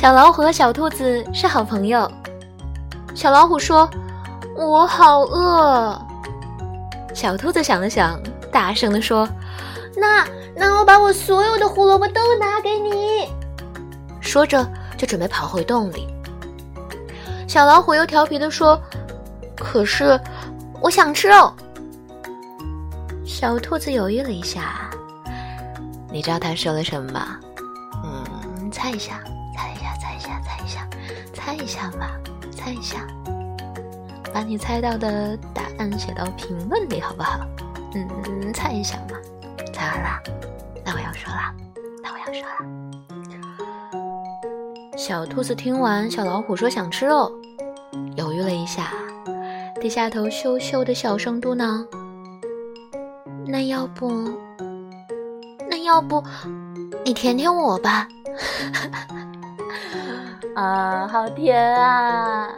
小老虎和小兔子是好朋友。小老虎说：“我好饿。”小兔子想了想，大声地说：“那那我把我所有的胡萝卜都拿给你。”说着就准备跑回洞里。小老虎又调皮地说：“可是我想吃肉。”小兔子犹豫了一下，你知道他说了什么吗？嗯，猜一下，猜一下，猜一下，猜一下，猜一下吧，猜一下。把你猜到的答案写到评论里，好不好？嗯，猜一下嘛。猜完了，那我要说了，那我要说了。小兔子听完小老虎说想吃肉，犹豫了一下，低下头羞羞的小声嘟囔：“那要不，那要不，你舔舔我吧？”啊，好甜啊！